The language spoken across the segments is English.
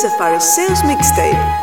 Is a Mixtape.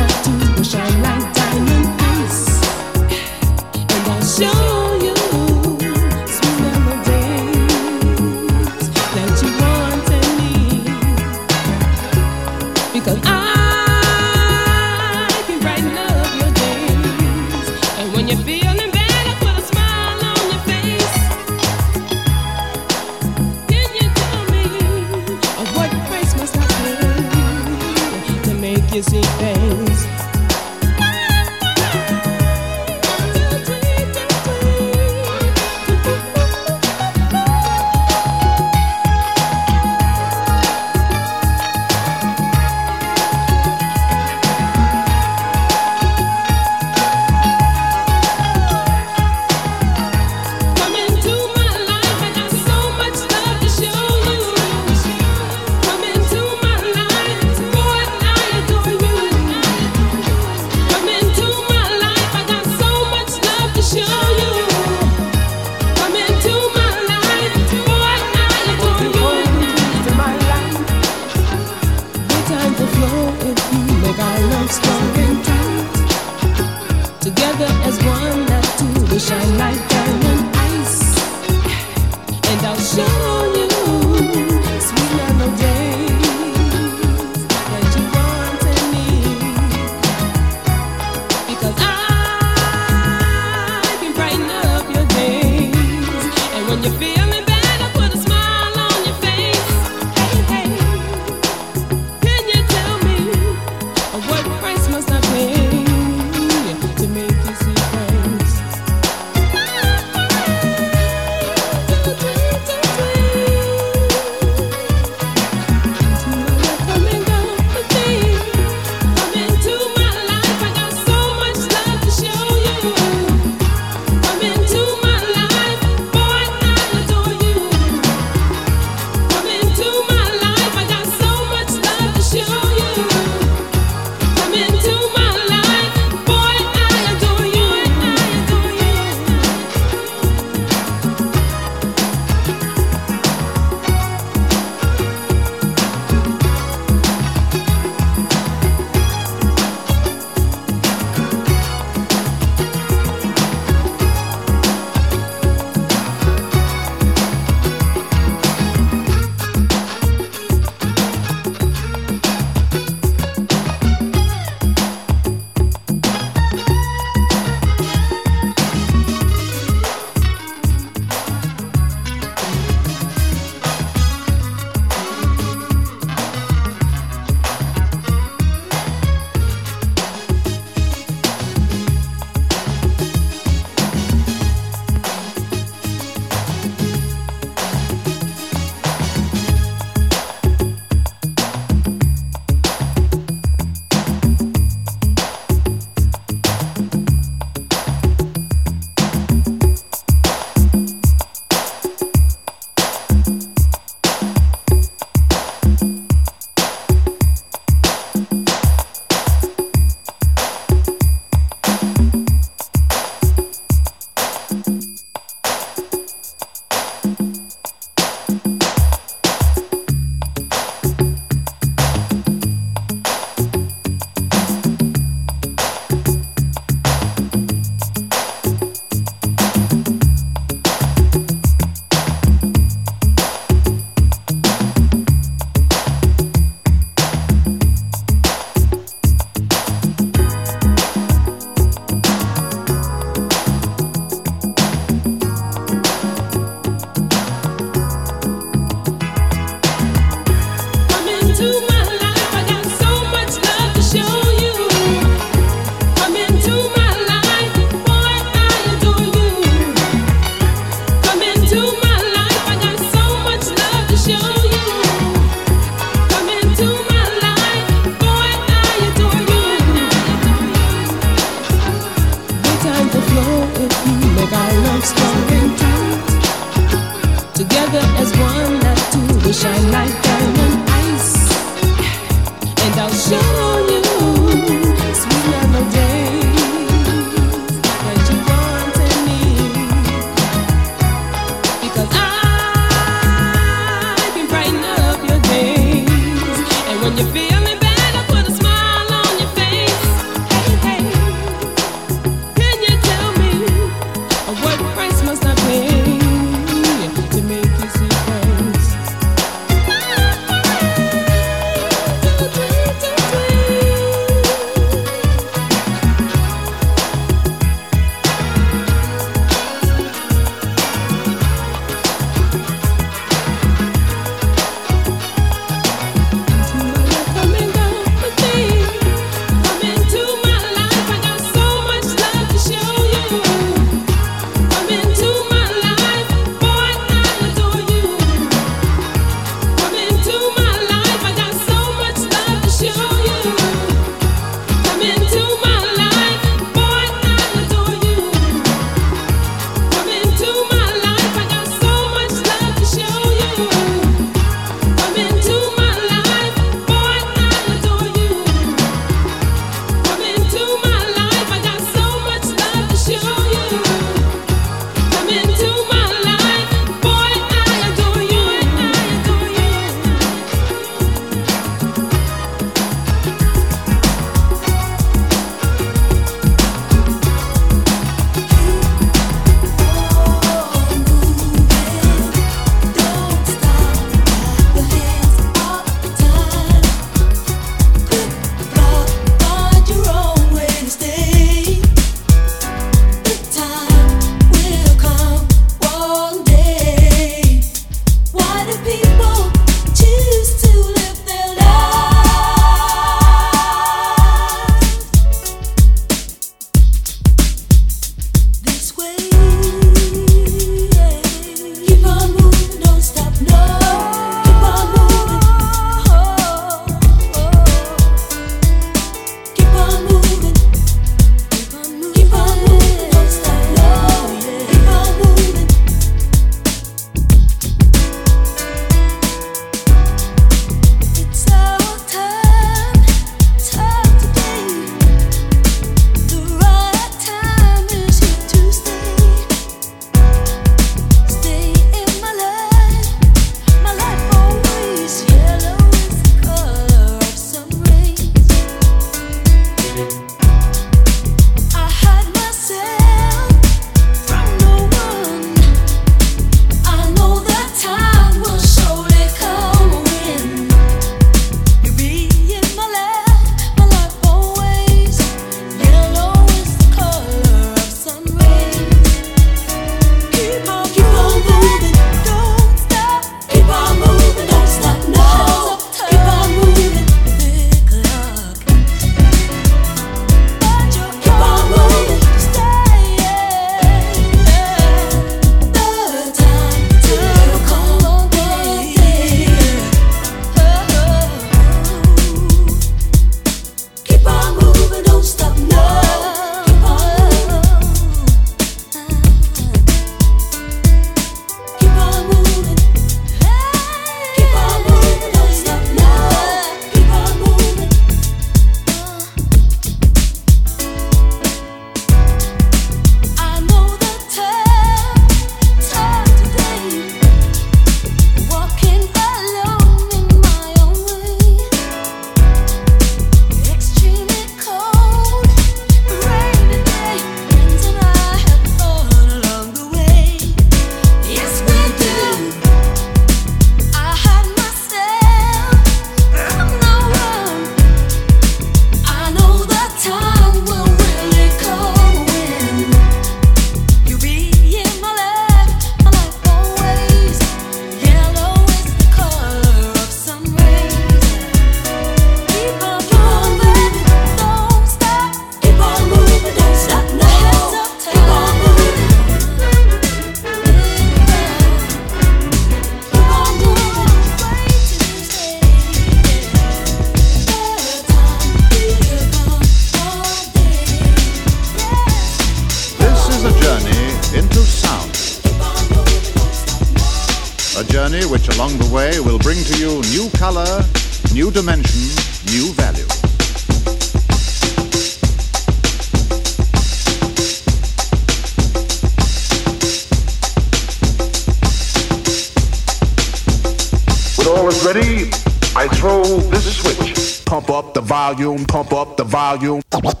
Throw this switch. Pump up the volume, pump up the volume. Pump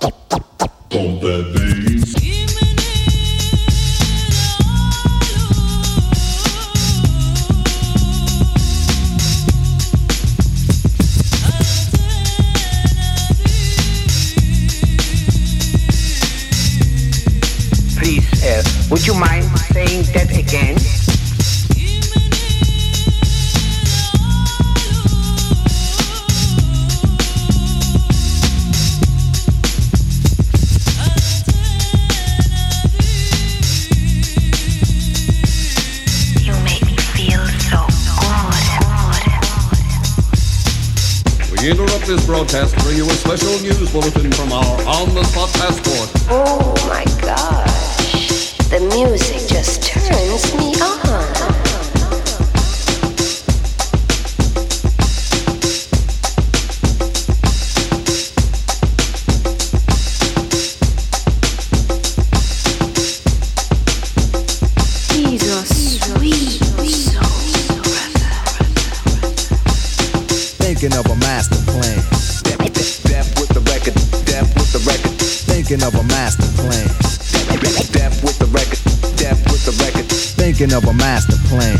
that bass. Would you mind broadcast bring you a special news bulletin from our on-the-spot passport. Oh my gosh. The music just turns me on. Thinking of a master plan. Depth with the record, depth with the record. Thinking of a master plan.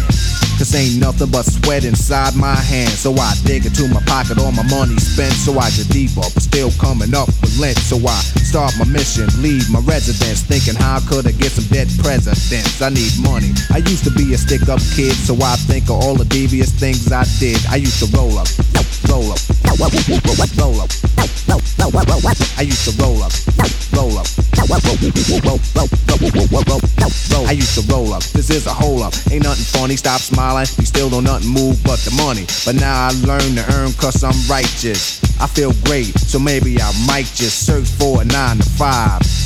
Cause ain't nothing but sweat inside my hands. So I dig into my pocket, all my money spent. So I get deeper, but still coming up with lint. So I start my mission, leave my residence. Thinking how could I get some dead presidents? I need money. I used to be a stick up kid, so I think of all the devious things I did. I used to roll up, roll up, roll up, roll up. I used to roll up, roll up. I used to roll up. This is a hole up. Ain't nothing funny. Stop smiling. We still don't nothing move but the money. But now I learn to earn cause I'm righteous. I feel great, so maybe I might just search for a nine to five.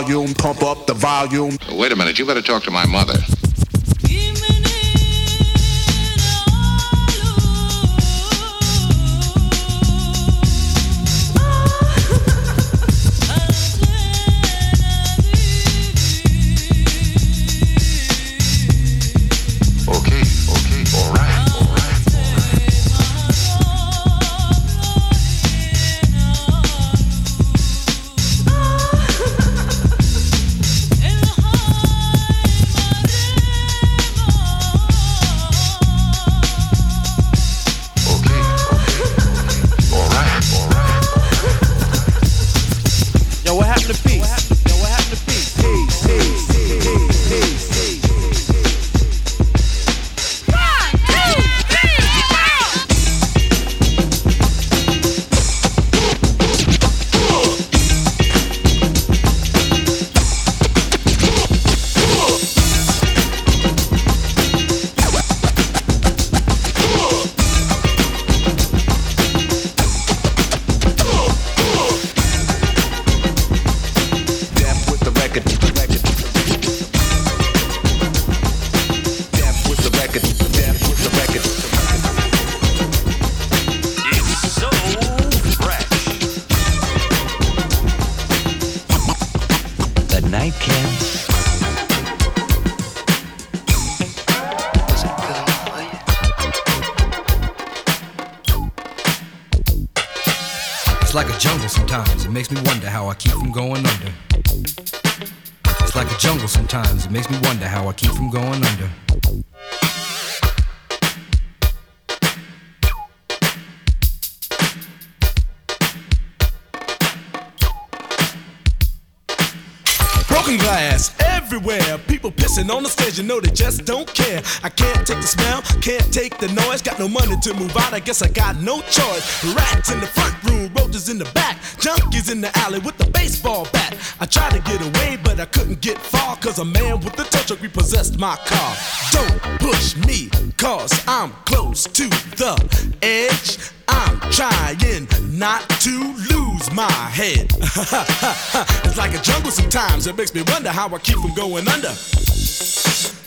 Volume, pump up the volume. Wait a minute, you better talk to my mother. Broken glass everywhere. People pissing on the stage, you know they just don't care. I can't take the smell, can't take the noise. Got no money to move out, I guess I got no choice. Rats in the front room, roaches in the back, junkies in the alley with the baseball bat. I tried to get away, but I couldn't get far, cause a man with a tow truck repossessed my car. Don't push me, cause I'm close to the edge. I'm trying not to lose my head. it's like a jungle sometimes. It makes me wonder how I keep from going under.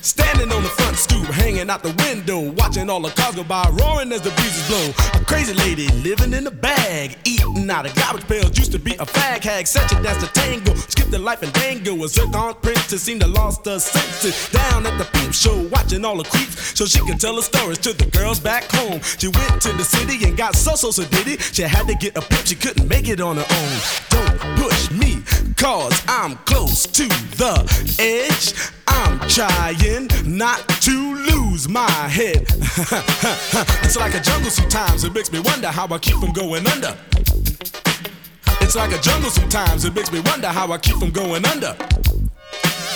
Standing on the front stoop, hanging out the window, watching all the cars go by, roaring as the breezes blow. A crazy lady living in a bag, eating out of garbage pails. Used to be a fag hag, such a dance to tango. Skipped the life and dango. A zircon princess seemed to seem to lost her senses. Down at the peep show, watching all the creeps, so she could tell her stories to the girls back home. She went to the city and got so so so did it. She had to get a pimp, she couldn't make it on her own. Don't push me, cause I'm close to the edge. I'm trying not to lose my head. it's like a jungle sometimes, it makes me wonder how I keep from going under. It's like a jungle sometimes, it makes me wonder how I keep from going under.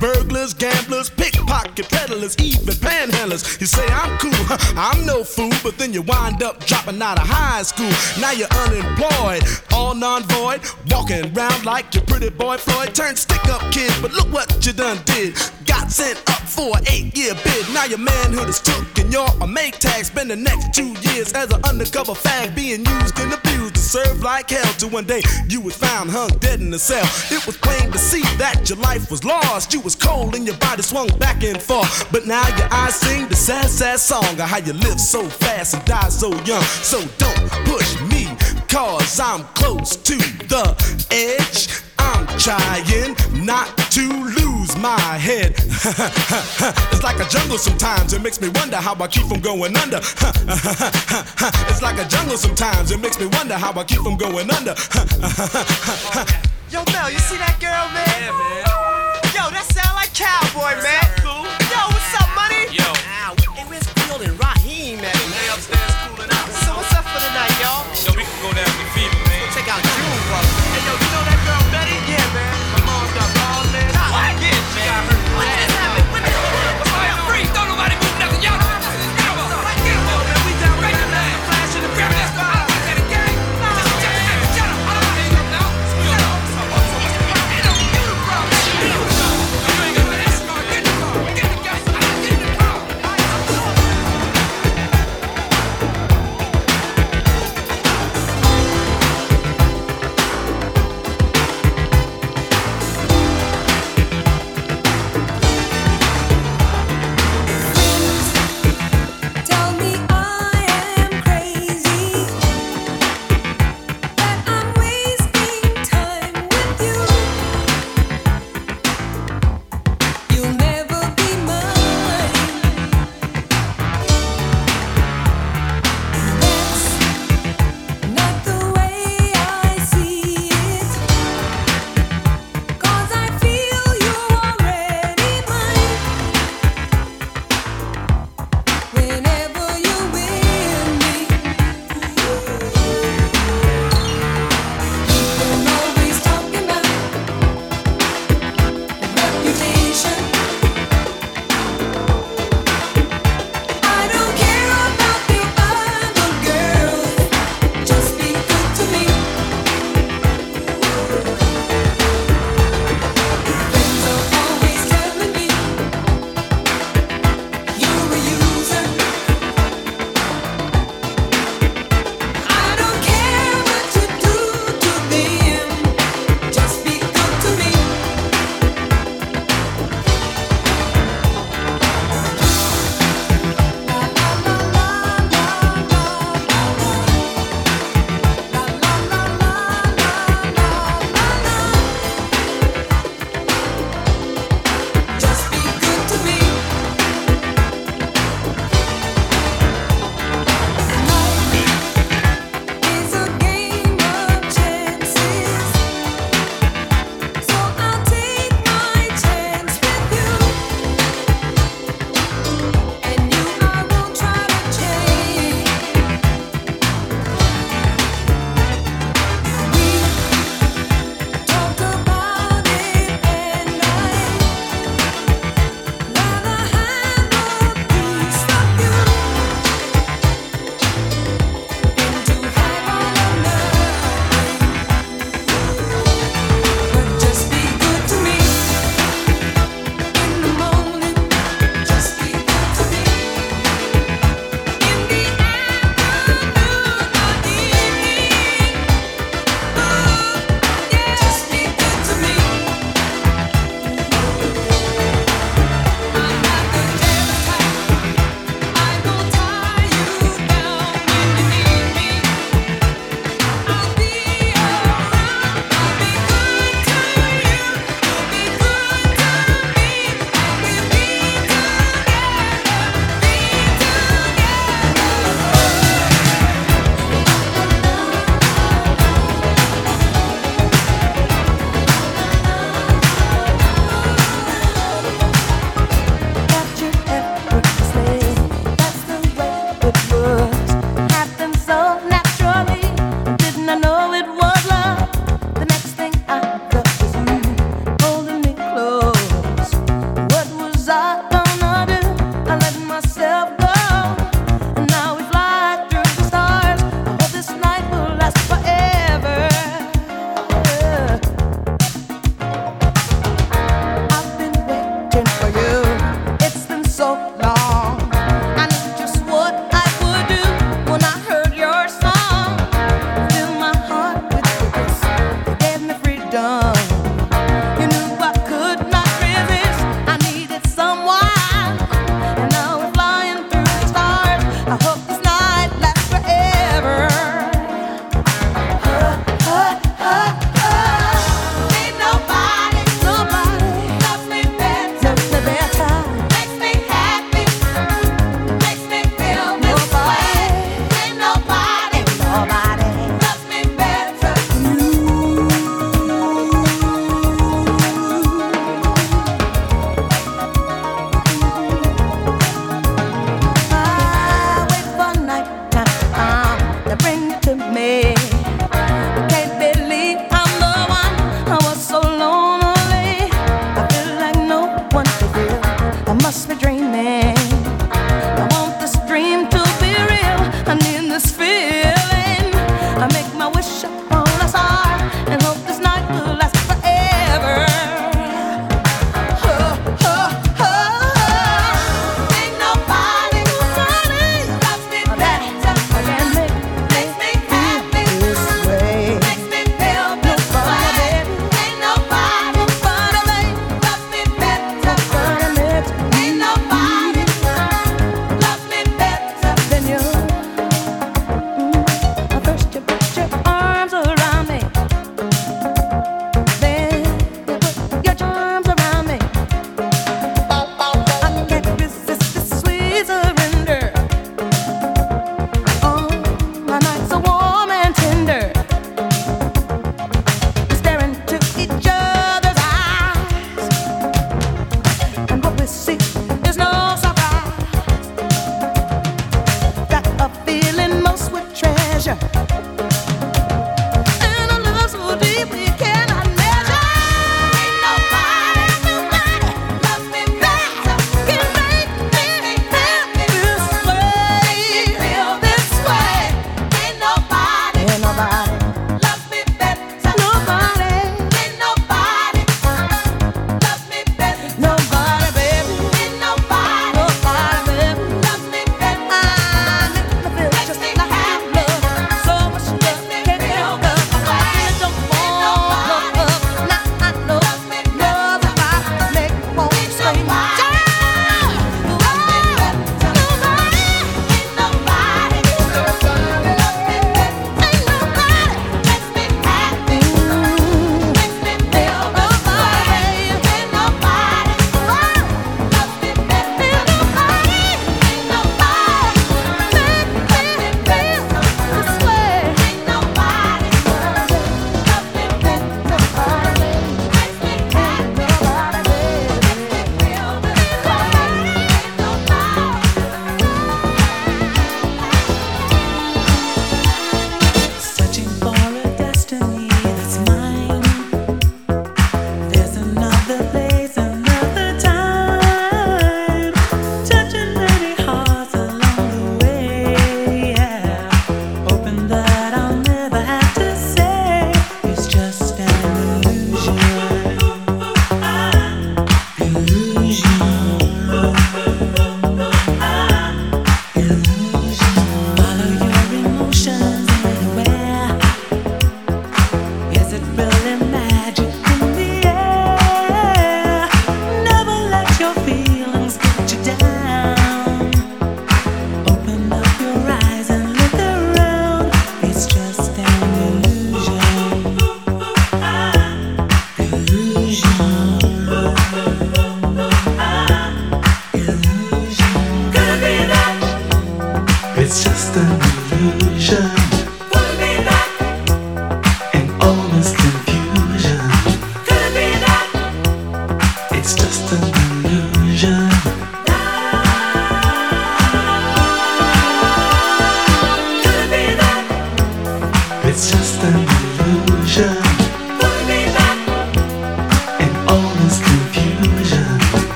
burglars, gamblers, pickpocket peddlers, even panhandlers. You say I'm cool, I'm no fool, but then you wind up dropping out of high school. Now you're unemployed, all non-void, walking around like your pretty boy Floyd. Turned stick-up kid, but look what you done did. Got sent up for an eight-year bid. Now your manhood is took and you're a make tag. Spend the next two years as an undercover fag, being used and abused to serve like hell. Till one day you was found hung dead in a cell. It was plain to see that your life was lost. You was cold and your body swung back and forth. But now your eyes sing the sad, sad song of how you live so fast and die so young. So don't push me, cause I'm close to the edge. I'm trying not to lose my head. it's like a jungle sometimes, it makes me wonder how I keep from going under. it's like a jungle sometimes, it makes me wonder how I keep from going under. Yo, Mel, you see that girl, man? Yeah, man. Yo, that sound like cowboy, man. Cool. Yo, what's up, money? Yo. Hey, where's Field and Raheem at? They upstairs cooling out. So what's up for the night, y'all? Yo, we can go down to Fever,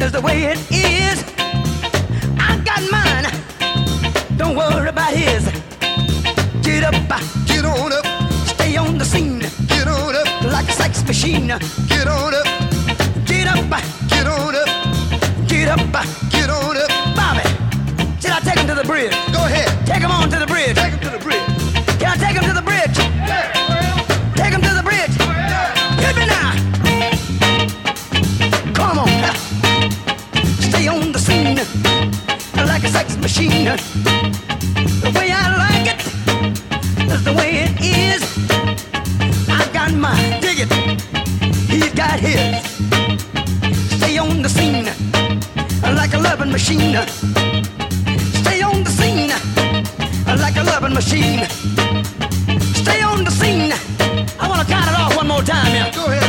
'Cause the way it is. I got mine, don't worry about his. Get up, uh, get on up, stay on the scene. Get on up, like a sex machine. Get on up, get up, uh, get on up, get up, uh, get on up. Bobby, should I take him to the bridge? Go ahead. Take him on to the bridge. Take him to the bridge. Can I take him to the bridge? Yeah. sex machine. The way I like it is the way it is. I've got my ticket. He's got his. Stay on the scene like a loving machine. Stay on the scene like a loving machine. Stay on the scene. I wanna count it off one more time. Yeah. Go ahead.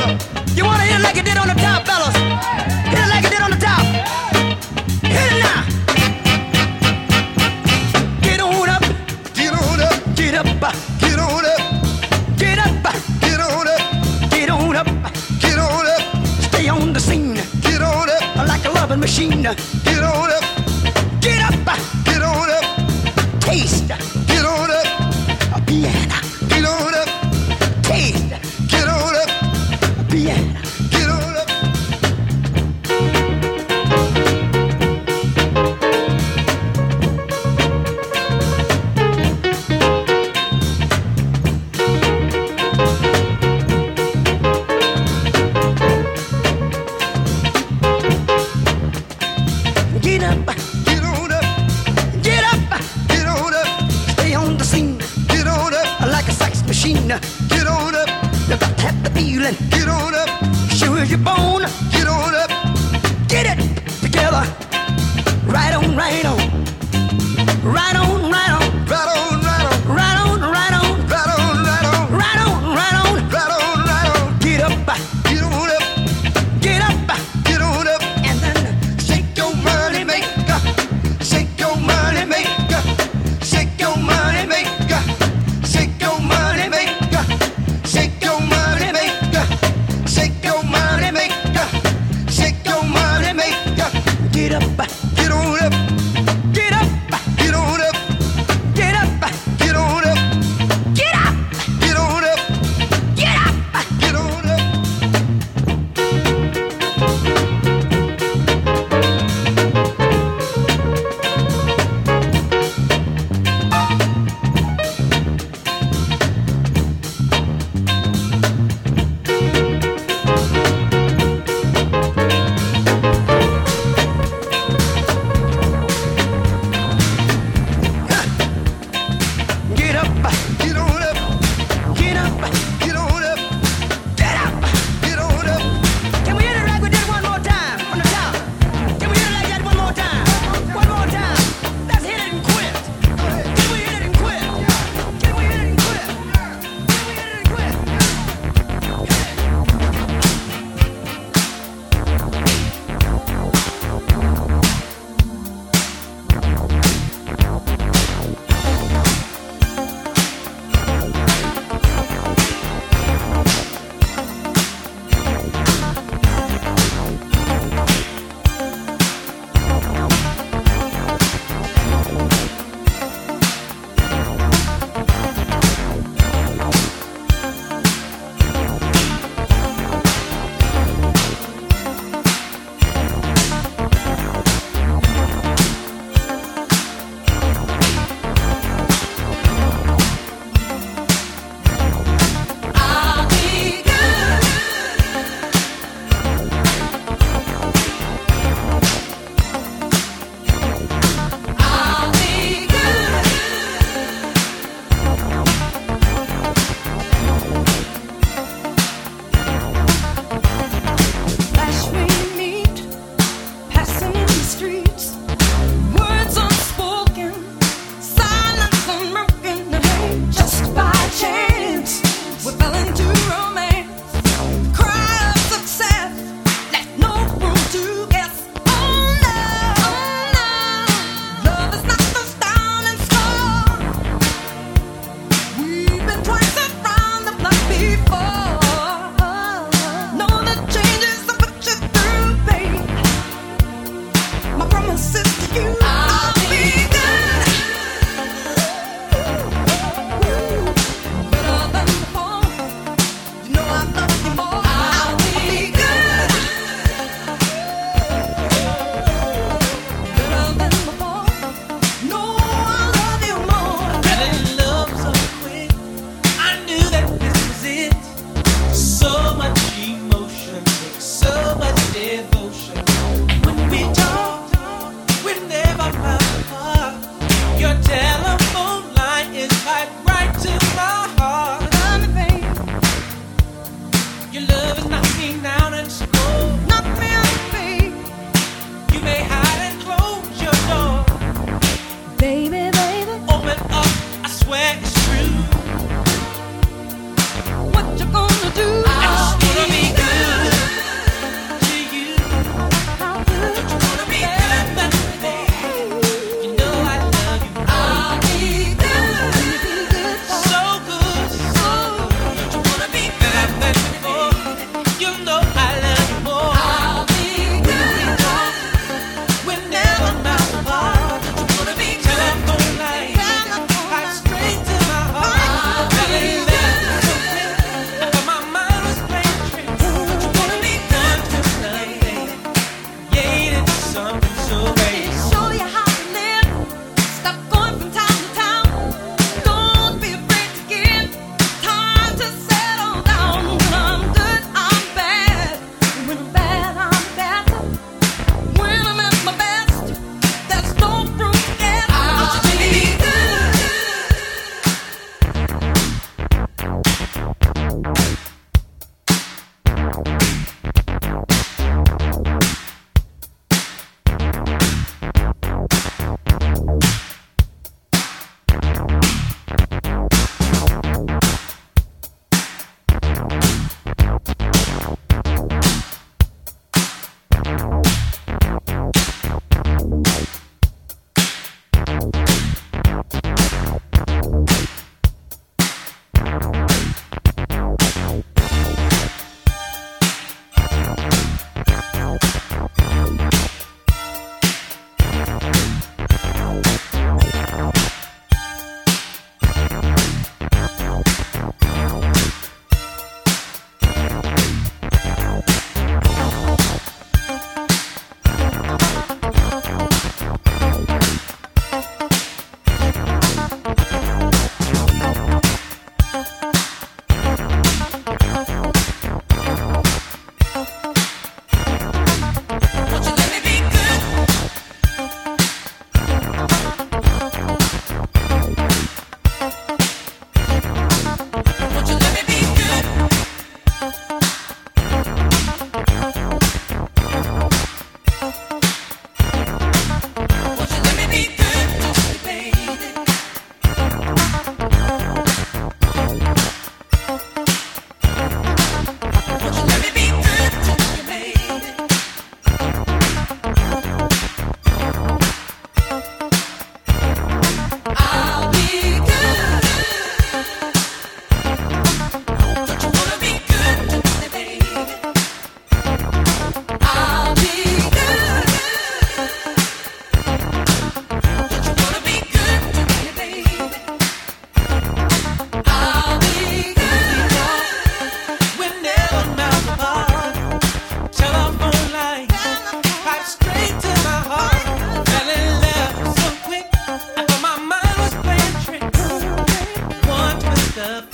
Twist of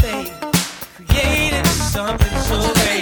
created something so